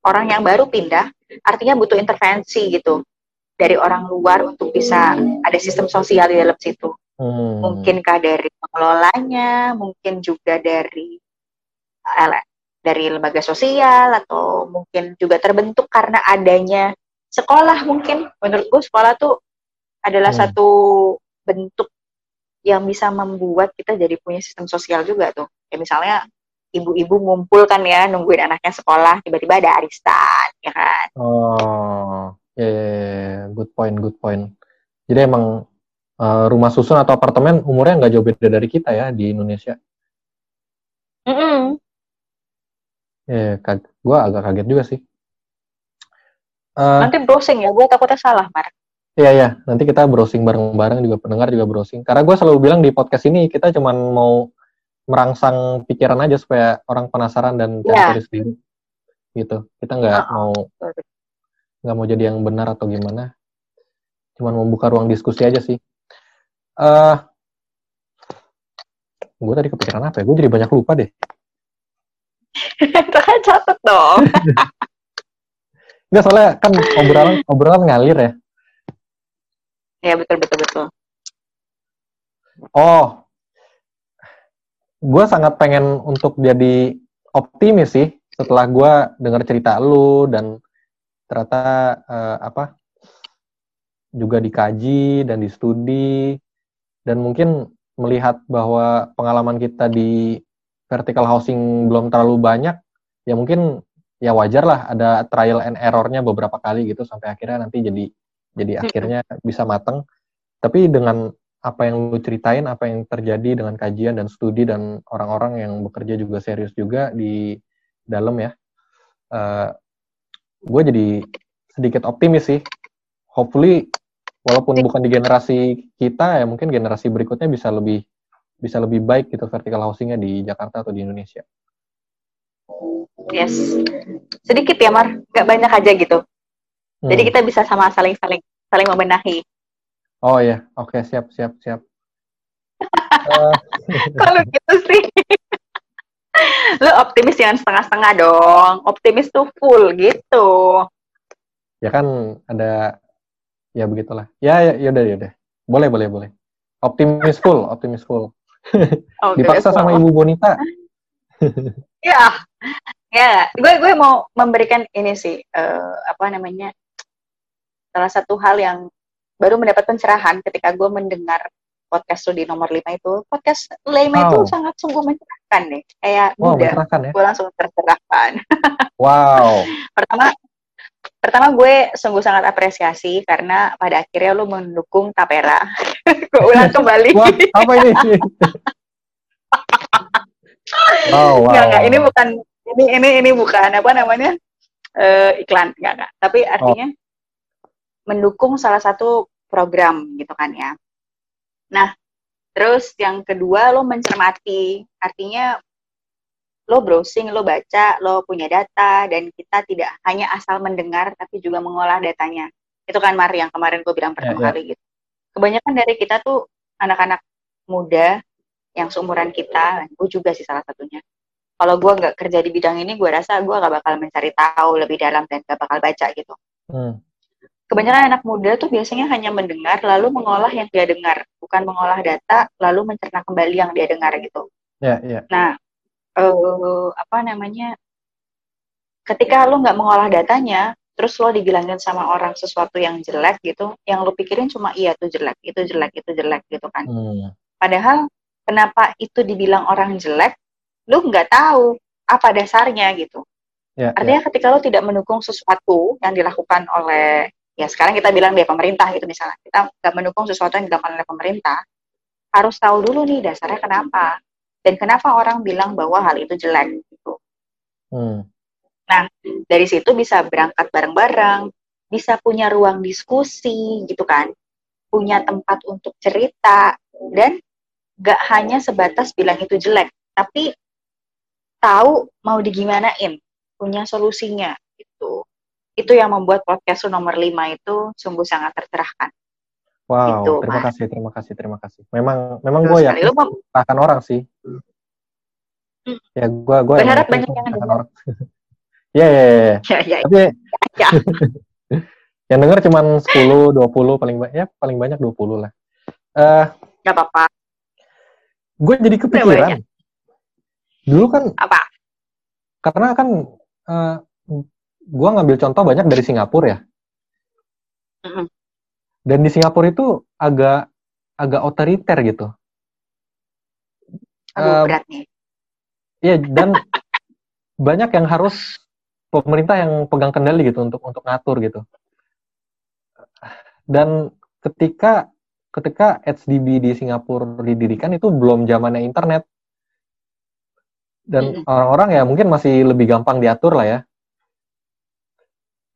orang yang baru pindah artinya butuh intervensi gitu dari orang luar untuk bisa ada sistem sosial di dalam situ. Hmm. mungkinkah dari pengelolanya, mungkin juga dari ele- dari lembaga sosial atau mungkin juga terbentuk karena adanya sekolah mungkin. Menurut gue sekolah tuh adalah Hmm. satu bentuk yang bisa membuat kita jadi punya sistem sosial juga tuh. Ya misalnya ibu-ibu ngumpul kan ya nungguin anaknya sekolah tiba-tiba ada arisan ya kan? Oh, ya, ya, ya, good point, good point. Jadi emang eh, rumah susun atau apartemen umurnya nggak jauh beda dari kita ya di Indonesia. Mm-mm. Ya, gue agak kaget juga sih. Eh, nanti browsing ya gue takutnya salah Mar Iya ya, nanti kita browsing bareng-bareng juga pendengar juga browsing. Karena gue selalu bilang di podcast ini kita cuman mau merangsang pikiran aja supaya orang penasaran dan cari-cari sendiri. Gitu. Kita nggak Oh, mau nggak mau jadi yang benar atau gimana. Cuman membuka ruang diskusi aja sih. eh gue tadi kepikiran apa ya? Gue jadi banyak lupa deh. kan catat dong Enggak soalnya kan obrolan obrolan ngalir ya. ya betul betul betul Oh, gue sangat pengen untuk jadi optimis sih setelah gue dengar cerita lu dan ternyata eh, apa juga dikaji dan distudi dan mungkin melihat bahwa pengalaman kita di vertical housing belum terlalu banyak ya mungkin ya wajar lah ada trial and errornya beberapa kali gitu sampai akhirnya nanti jadi jadi Mm-mm. akhirnya bisa mateng tapi dengan apa yang lu ceritain, apa yang terjadi dengan kajian dan studi dan orang-orang yang bekerja juga serius juga di dalam ya, eh gue jadi sedikit optimis sih. Hopefully, walaupun bukan di generasi kita ya, mungkin generasi berikutnya bisa lebih bisa lebih baik gitu vertical housingnya di Jakarta atau di Indonesia. yes sedikit ya Mar nggak banyak aja gitu Hmm. jadi kita bisa sama saling saling saling membenahi Oh ya, oke siap siap siap. Eh, kalau gitu sih lu optimis jangan setengah-setengah dong optimis tuh full gitu ya kan ada ya begitulah. Ya ya yaudah yaudah. Boleh boleh boleh. Optimis full, optimis full. Oke, Dipaksa so- sama Ibu Bonita. ya ya gue gue mau memberikan ini sih eh, apa namanya salah satu hal yang baru mendapat pencerahan ketika gue mendengar podcast lu di nomor 5 itu podcast 5 itu Wow. sangat sungguh mencerahkan deh kayak Wow, mudah mencerahkan ya. gue langsung tercerahkan Wow. pertama pertama gue sungguh sangat apresiasi karena pada akhirnya lu mendukung Tapera gue ulang kembali Wah, apa ini? wow, wow. Enggak, enggak. Ini bukan ini ini ini bukan apa namanya eh, iklan, enggak enggak. Tapi artinya mendukung salah satu program gitu kan ya. Nah, terus yang kedua lo mencermati, artinya lo browsing, lo baca, lo punya data dan kita tidak hanya asal mendengar tapi juga mengolah datanya. Itu kan Mar yang kemarin gue bilang pertama Ya, ya. kali gitu. kebanyakan dari kita tuh anak-anak muda yang seumuran kita, gue juga sih salah satunya. Kalau gue nggak kerja di bidang ini, gue rasa gue gak bakal mencari tahu lebih dalam dan gak bakal baca gitu. Hmm. Kebanyakan anak muda tuh biasanya hanya mendengar lalu mengolah yang dia dengar, bukan mengolah data lalu mencerna kembali yang dia dengar gitu. Ya, yeah, ya. Yeah. Nah, uh, apa namanya? Ketika lu nggak mengolah datanya, terus lo dibilangin sama orang sesuatu yang jelek gitu, yang lo pikirin cuma iya tuh jelek, itu jelek, itu jelek gitu kan. Hmm. Padahal kenapa itu dibilang orang jelek, lu nggak tahu apa dasarnya gitu. Ya, Artinya ya. ketika lu tidak mendukung sesuatu yang dilakukan oleh ya sekarang kita bilang dia pemerintah gitu misalnya kita nggak mendukung sesuatu yang dilakukan oleh pemerintah harus tahu dulu nih dasarnya kenapa dan kenapa orang bilang bahwa hal itu jelek gitu. Hmm. Nah dari situ bisa berangkat bareng-bareng, bisa punya ruang diskusi gitu kan, punya tempat untuk cerita dan gak hanya sebatas bilang itu jelek, tapi tahu mau digimanain, punya solusinya gitu. Itu yang membuat podcast nomor 5 itu sungguh sangat tercerahkan. Wow, gitu, terima mas. kasih, terima kasih, terima kasih. Memang memang gue ya akan orang sih. Hmm. Ya gue gue berharap banyak yang dengar. Iya, iya, iya. Ya, ya, Tapi ya. yang denger cuma 10, 20 paling banyak, ya paling banyak 20 lah. Eh, uh, Gak apa-apa. Gue jadi kepikiran dulu kan apa karena kan uh, gua ngambil contoh banyak dari Singapura ya. Mm-hmm. dan di Singapura itu agak agak otoriter gitu. Aduh, uh, berat nih. Iya dan banyak yang harus pemerintah yang pegang kendali gitu untuk untuk ngatur gitu. Dan ketika ketika HDB di Singapura didirikan itu belum zamannya internet. Dan orang-orang ya mungkin masih lebih gampang diatur lah ya.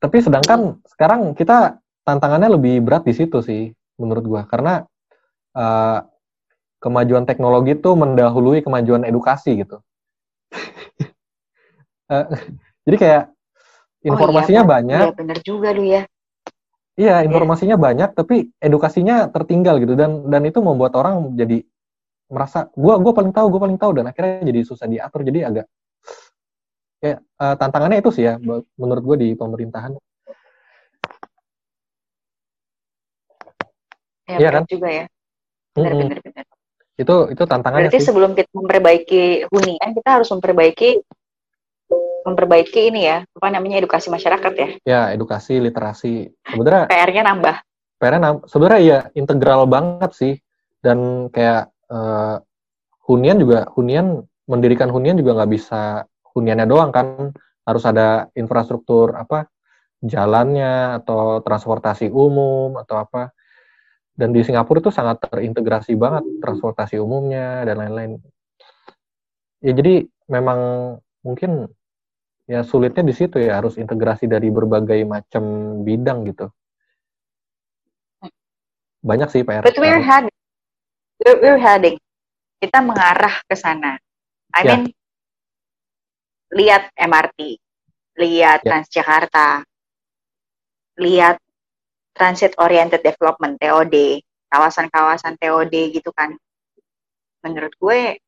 Tapi sedangkan sekarang kita tantangannya lebih berat di situ sih menurut gua karena uh, kemajuan teknologi itu mendahului kemajuan edukasi gitu. uh, jadi kayak informasinya oh, iya, banyak. Iya benar juga lu ya. Iya, informasinya yeah. banyak tapi edukasinya tertinggal gitu dan dan itu membuat orang jadi merasa gue gue paling tahu gue paling tahu dan akhirnya jadi susah diatur jadi agak ya uh, tantangannya itu sih ya menurut gue di pemerintahan. Ya, iya kan? juga ya. Benar benar benar. Itu itu tantangannya berarti sih. sebelum kita memperbaiki hunian kita harus memperbaiki memperbaiki ini ya apa namanya edukasi masyarakat ya. Ya edukasi literasi. Sebenarnya PR-nya nambah. PR-nya nambah sebenarnya ya integral banget sih. Dan kayak uh, hunian juga hunian mendirikan hunian juga nggak bisa huniannya doang kan. Harus ada infrastruktur apa jalannya atau transportasi umum atau apa. Dan di Singapura itu sangat terintegrasi banget transportasi umumnya dan lain-lain. Ya jadi memang mungkin ya sulitnya di situ ya harus integrasi dari berbagai macam bidang gitu. Banyak sih PR. But we're we're, we're heading. Kita mengarah ke sana. I yeah. mean lihat MRT lihat yeah. Transjakarta. Lihat Transit Oriented Development TOD kawasan-kawasan TOD gitu kan. Menurut gue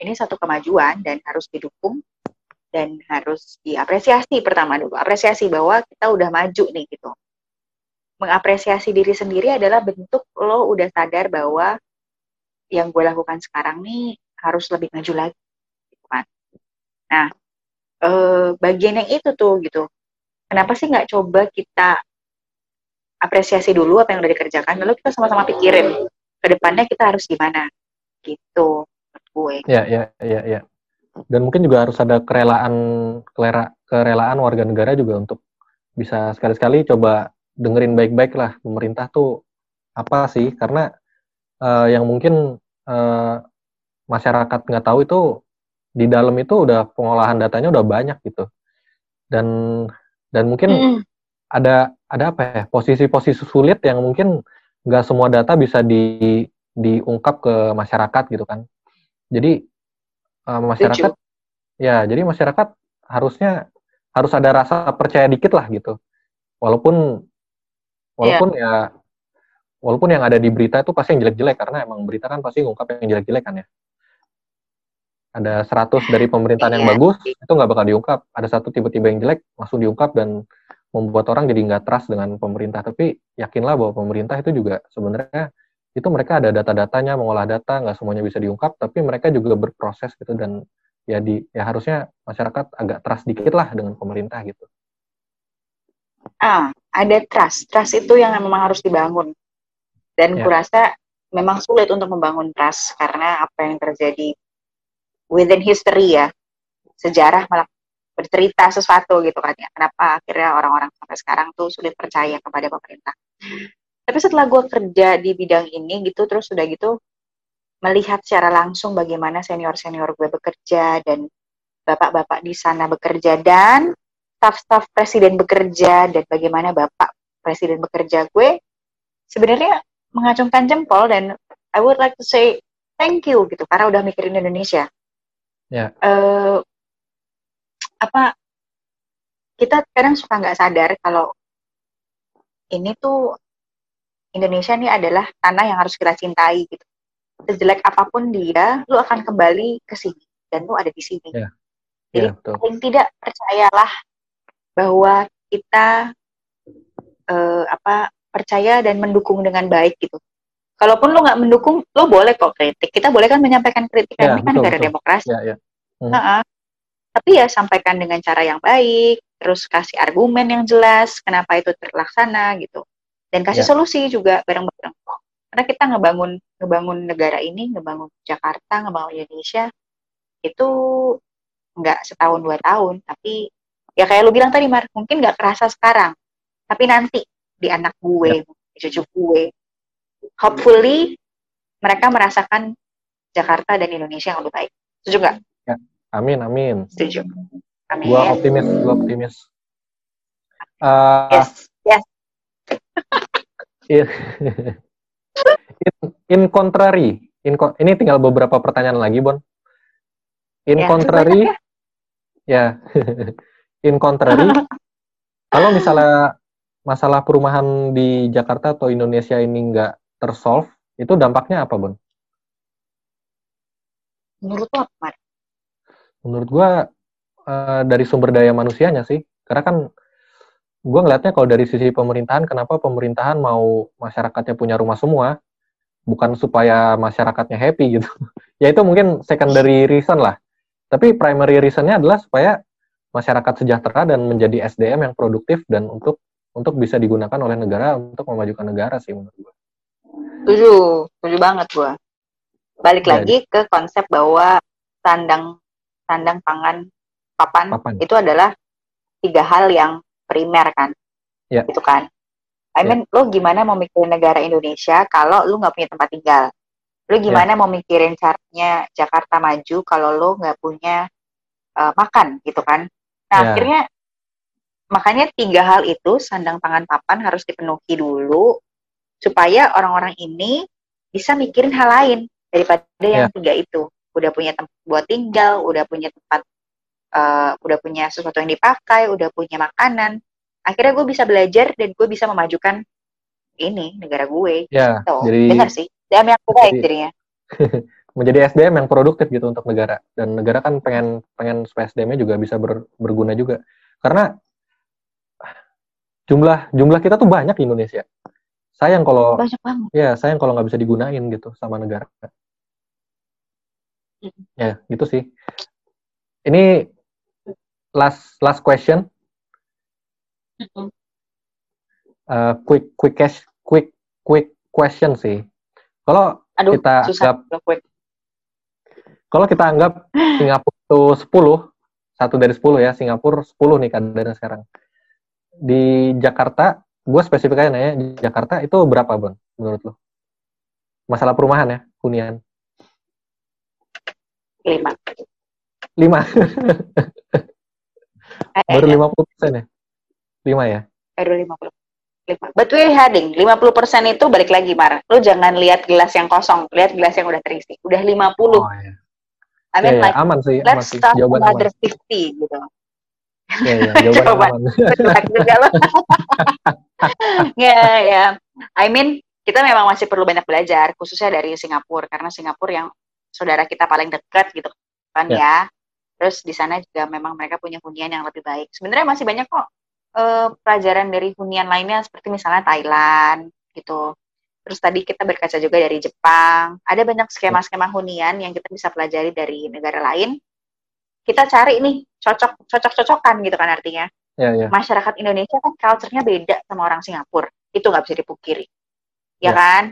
ini satu kemajuan dan harus didukung dan harus diapresiasi pertama dulu. Apresiasi bahwa kita udah maju nih gitu. Mengapresiasi diri sendiri adalah bentuk lo udah sadar bahwa yang gue lakukan sekarang nih harus lebih maju lagi gitu kan. Nah eh, bagian yang itu tuh gitu. Kenapa sih nggak coba kita apresiasi dulu apa yang udah dikerjakan lalu kita sama-sama pikirin ke depannya kita harus gimana gitu gue. Ya ya ya ya. Dan mungkin juga harus ada kerelaan kelera, kerelaan warga negara juga untuk bisa sekali-sekali coba dengerin baik-baik lah pemerintah tuh apa sih. Karena uh, yang mungkin uh, masyarakat nggak tahu itu di dalam itu udah pengolahan datanya udah banyak gitu dan dan mungkin mm. ada ada apa ya posisi-posisi sulit yang mungkin nggak semua data bisa di diungkap ke masyarakat gitu kan jadi uh, masyarakat Lucu. ya jadi masyarakat harusnya harus ada rasa percaya dikit lah gitu walaupun walaupun yeah. ya walaupun yang ada di berita itu pasti yang jelek-jelek karena emang berita kan pasti ngungkap yang jelek-jelek kan ya ada 100 dari pemerintahan yang Iya. bagus itu nggak bakal diungkap. Ada satu tiba-tiba yang jelek langsung diungkap dan membuat orang jadi nggak trust dengan pemerintah. Tapi yakinlah bahwa pemerintah itu juga sebenarnya itu mereka ada data-datanya mengolah data nggak semuanya bisa diungkap tapi mereka juga berproses gitu. Dan ya di ya harusnya masyarakat agak trust dikit lah dengan pemerintah gitu. Ah ada trust. Trust itu yang memang harus dibangun. Dan Ya. kurasa memang sulit untuk membangun trust karena apa yang terjadi within history ya. Sejarah malah bercerita sesuatu gitu kan ya. Kenapa akhirnya orang-orang sampai sekarang tuh sulit percaya kepada pemerintah. Tapi setelah gue kerja di bidang ini gitu terus sudah gitu melihat secara langsung bagaimana senior-senior gue bekerja dan bapak-bapak di sana bekerja dan staf-staf presiden bekerja dan bagaimana bapak presiden bekerja gue sebenarnya mengacungkan jempol dan I would like to say thank you gitu karena udah mikirin Indonesia. Ya. Eh, apa kita kadang suka nggak sadar kalau ini tuh Indonesia ini adalah tanah yang harus kita cintai gitu. Sejelek apa pun dia, lu akan kembali ke sini dan lu ada di sini. Ya. Jadi ya betul paling tidak percayalah bahwa kita eh, apa percaya dan mendukung dengan baik gitu. Kalaupun lo nggak mendukung, lo boleh kok kritik. Kita boleh kan menyampaikan kritik Ya, ini kan betul, negara betul. demokrasi. ya ya Hmm. Nah, tapi ya sampaikan dengan cara yang baik, terus kasih argumen yang jelas kenapa itu terlaksana gitu. Dan kasih Ya. solusi juga bareng-bareng. Karena kita ngebangun ngebangun negara ini, ngebangun Jakarta, ngebangun Indonesia itu nggak setahun dua tahun, tapi ya kayak lu bilang tadi Mar, mungkin nggak kerasa sekarang, tapi nanti di anak gue, di cucu gue, hopefully mereka merasakan Jakarta dan Indonesia yang lebih baik. Setuju nggak? amin amin Setuju. Amin. gua optimis gua optimis Eh, Yes. Yes. in, in contrary in ini tinggal beberapa pertanyaan lagi Bon in Ya, contrary banyak ya in contrary kalau misalnya masalah perumahan di Jakarta atau Indonesia ini nggak tersolve itu dampaknya apa Bon Menurut lo apa, menurut gua eh, dari sumber daya manusianya sih. Karena kan gua ngelihatnya kalau dari sisi pemerintahan kenapa pemerintahan mau masyarakatnya punya rumah semua bukan supaya masyarakatnya happy gitu. Ya itu mungkin secondary reason lah. Tapi primary reasonnya adalah supaya masyarakat sejahtera dan menjadi SDM yang produktif dan untuk untuk bisa digunakan oleh negara untuk memajukan negara sih menurut gua Setuju, setuju banget gua. Balik Ya, lagi ke konsep bahwa sandang sandang pangan papan, Papan. itu adalah tiga hal yang primer kan. Ya. Itu kan. I Ya. mean, lo gimana mau mikirin negara Indonesia kalau lo nggak punya tempat tinggal? Lo gimana mau mikirin caranya Jakarta maju kalau lo nggak punya eh, makan gitu kan? Nah, Ya. akhirnya makanya tiga hal itu sandang pangan papan harus dipenuhi dulu supaya orang-orang ini bisa mikirin hal lain daripada yang Ya. tiga itu. Udah punya tempat buat tinggal, udah punya tempat, eh, udah punya sesuatu yang dipakai, udah punya makanan. Akhirnya gue bisa belajar dan gue bisa memajukan ini negara gue. ya Tuh, jadi benar sih. DM yang baik Jadi- jadinya. menjadi SDM yang produktif gitu untuk negara dan negara kan pengen pengen supaya SDM-nya juga bisa ber- berguna juga karena jumlah jumlah kita tuh banyak di Indonesia sayang kalau Banyak banget. ya sayang kalau nggak bisa digunain gitu sama negara ya gitu sih ini last last question Uh, quick quick cash quick quick question sih kalau Aduh, Kita susah. anggap-. Kalau kita anggap Singapura itu 10, satu dari 10 ya, Singapura 10 nih kadarnya sekarang. Di Jakarta, gue spesifik aja nanya, di Jakarta itu berapa, Bang, menurut lo? Masalah perumahan ya, hunian. Lima. 5, Eh, baru eh, 50 persen ya? 5 ya? 50. Lima. But we're heading, 50% itu balik lagi, Mar. Lu jangan lihat gelas yang kosong, lihat gelas yang udah terisi. Udah 50. Oh iya. I mean, ya, like, aman sih, aman let's sih. start Jawaban another aman. 50, gitu. Ya, ya, jawaban Jawaban. aman. Juga lo. ya, ya. I mean, kita memang masih perlu banyak belajar, khususnya dari Singapura karena Singapura yang saudara kita paling dekat gitu kan ya. ya. Terus di sana juga memang mereka punya hunian yang lebih baik. Sebenarnya masih banyak kok uh, pelajaran dari hunian lainnya seperti misalnya Thailand gitu. Terus tadi kita berkaca juga dari Jepang. Ada banyak skema-skema hunian yang kita bisa pelajari dari negara lain. Kita cari nih cocok cocok-cocokan gitu kan artinya. Ya, ya. Masyarakat Indonesia kan culture-nya beda sama orang Singapura. Itu nggak bisa dipukiri. Ya, ya kan?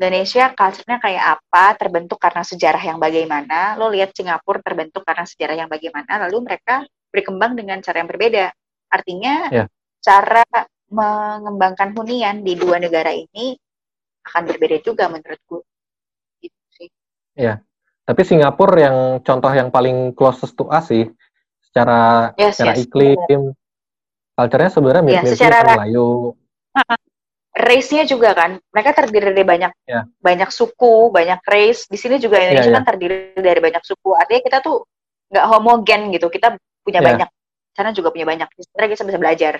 Indonesia culture-nya kayak apa, terbentuk karena sejarah yang bagaimana. Lo lihat Singapura terbentuk karena sejarah yang bagaimana, lalu mereka berkembang dengan cara yang berbeda. Artinya yeah. cara mengembangkan hunian di dua negara ini akan berbeda juga menurutku. Gitu sih. Iya. Tapi Singapura yang contoh yang paling closest to us sih, secara yes, secara yes. iklim, culture-nya sebenarnya mirip-mirip yeah, secara Melayu race-nya juga kan mereka terdiri dari banyak yeah. banyak suku banyak race. Di sini juga Indonesia yeah, yeah. kan terdiri dari banyak suku. Artinya kita tuh nggak homogen gitu kita punya yeah. banyak. Sana juga punya banyak. Sebenarnya kita bisa belajar.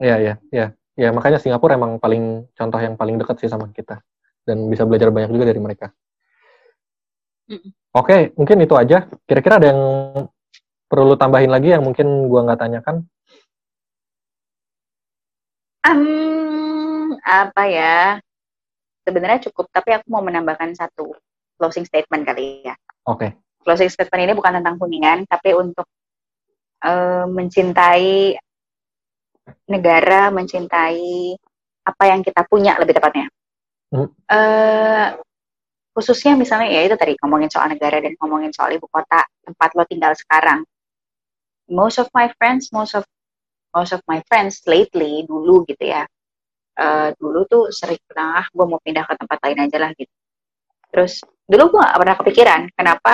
Iya yeah, iya. Yeah, iya yeah. ya makanya Singapura emang paling contoh yang paling dekat sih sama kita. Dan bisa belajar banyak juga dari mereka. Mm oke okay, mungkin itu aja. Kira-kira ada yang perlu tambahin lagi yang mungkin gua nggak tanyakan um, apa ya? Sebenarnya cukup, tapi aku mau menambahkan satu closing statement kali ya. Oke. Okay. Closing statement ini bukan tentang hunian, tapi untuk uh, mencintai negara, mencintai apa yang kita punya lebih tepatnya. Hmm. Uh, khususnya misalnya ya itu tadi ngomongin soal negara dan ngomongin soal ibu kota tempat lo tinggal sekarang. Most of my friends, most of most of my friends lately dulu gitu ya, uh, dulu tuh sering bilang ah gue mau pindah ke tempat lain aja lah gitu. Terus dulu gue gak pernah kepikiran kenapa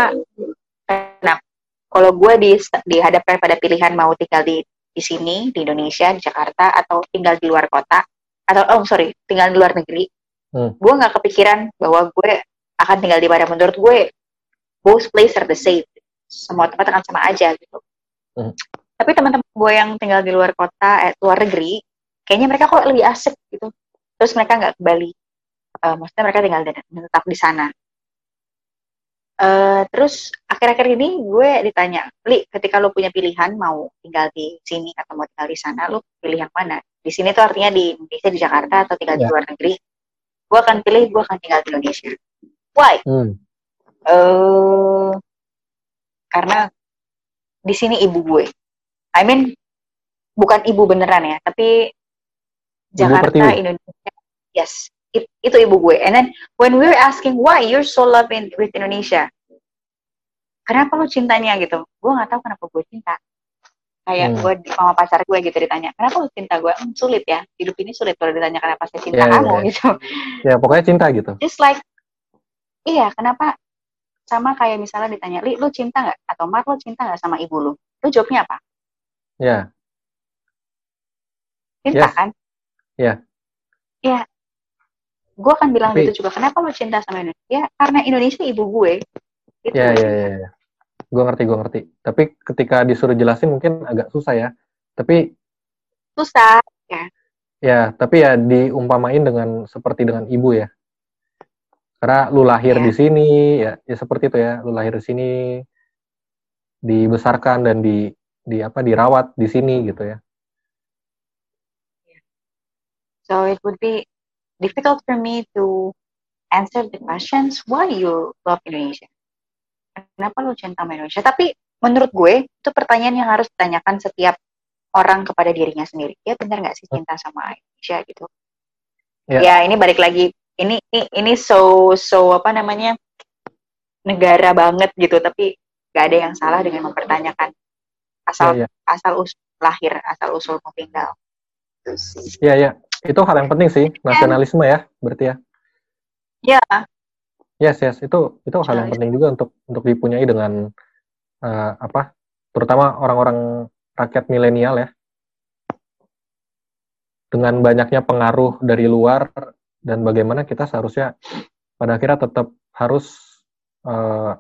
kenapa kalau gue di, dihadapkan pada pilihan mau tinggal di di sini di Indonesia di Jakarta atau tinggal di luar kota atau oh sorry tinggal di luar negeri hmm. gue nggak kepikiran bahwa gue akan tinggal di mana. Menurut gue both places are the same. Semua tempat akan sama aja gitu. Hmm. Tapi teman-teman gue yang tinggal di luar kota eh, luar negeri kayaknya mereka kok lebih asik gitu. Terus mereka nggak ke Bali. Uh, maksudnya mereka tinggal dan tetap di sana. Uh, terus akhir-akhir ini gue ditanya li ketika lo punya pilihan mau tinggal di sini atau mau tinggal di sana lo pilih yang mana? Di sini tuh artinya di Indonesia di Jakarta atau tinggal yeah. di ya. luar negeri. Gue akan pilih gue akan tinggal di Indonesia. Why? Hmm. uh, karena di sini ibu gue I mean bukan ibu beneran ya tapi Jakarta, Indonesia. Yes, it, itu ibu gue. And then when we were asking why you're so love in, with Indonesia, kenapa lu cintanya gitu? Gue nggak tahu kenapa gue cinta. Kayak hmm. gue sama pacar gue gitu ditanya, kenapa lu cinta gue? Hmm, sulit ya, hidup ini sulit kalau ditanya kenapa saya cinta yeah, kamu yeah. gitu. Ya pokoknya cinta gitu. Just like, iya kenapa? Sama kayak misalnya ditanya, Li, lu cinta nggak? Atau Mark, lu cinta nggak sama ibu lu? Lu jawabnya apa? Ya. Cinta yes. kan? Iya. Iya. Gue akan bilang Tapi, gitu juga. Kenapa lo cinta sama Indonesia? Ya, karena Indonesia ibu gue. Gitu. Iya, iya, iya. Ya. Gue ngerti, gue ngerti. Tapi ketika disuruh jelasin mungkin agak susah ya. Tapi... Susah, ya. Ya, tapi ya diumpamain dengan seperti dengan ibu ya. Karena lu lahir ya. di sini, ya, ya seperti itu ya. Lu lahir di sini, dibesarkan dan di di apa dirawat di sini gitu ya. So it would be difficult for me to answer the questions why you love Indonesia. Kenapa lu cinta sama Indonesia? Tapi menurut gue itu pertanyaan yang harus ditanyakan setiap orang kepada dirinya sendiri. Ya benar nggak sih cinta sama Indonesia gitu? Yeah. Ya ini balik lagi. Ini ini ini so so apa namanya negara banget gitu. Tapi nggak ada yang salah dengan mempertanyakan asal yeah, yeah. asal usul lahir asal usul mau tinggal. Iya iya itu hal yang penting sih, nasionalisme ya, berarti ya. Ya. Yes, yes, itu itu hal yang penting juga untuk untuk dipunyai dengan uh, apa? Terutama orang-orang rakyat milenial ya. Dengan banyaknya pengaruh dari luar dan bagaimana kita seharusnya pada akhirnya tetap harus uh,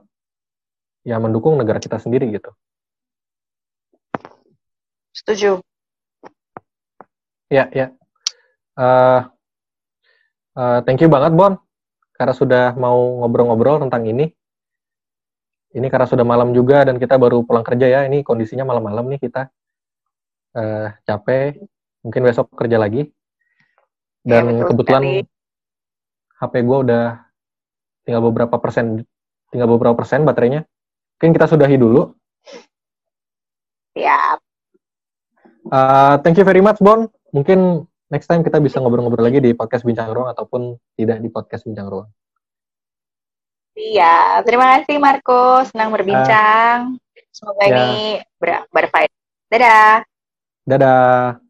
ya mendukung negara kita sendiri gitu. Setuju. Ya, ya uh, Uh, thank you banget Bon karena sudah mau ngobrol-ngobrol tentang ini. Ini karena sudah malam juga dan kita baru pulang kerja ya. Ini kondisinya malam-malam nih kita uh, capek. Mungkin besok kerja lagi. Dan ya, kebetulan sekali. HP gue udah tinggal beberapa persen, tinggal beberapa persen baterainya. Mungkin kita sudahi dulu. Siap. Uh, thank you very much, Bon. Mungkin next time kita bisa ngobrol-ngobrol lagi di podcast Bincang Ruang ataupun tidak di podcast Bincang Ruang. Iya, terima kasih Marco. Senang berbincang. Uh, Semoga ya. ini ber berfaedah. Dadah. Dadah.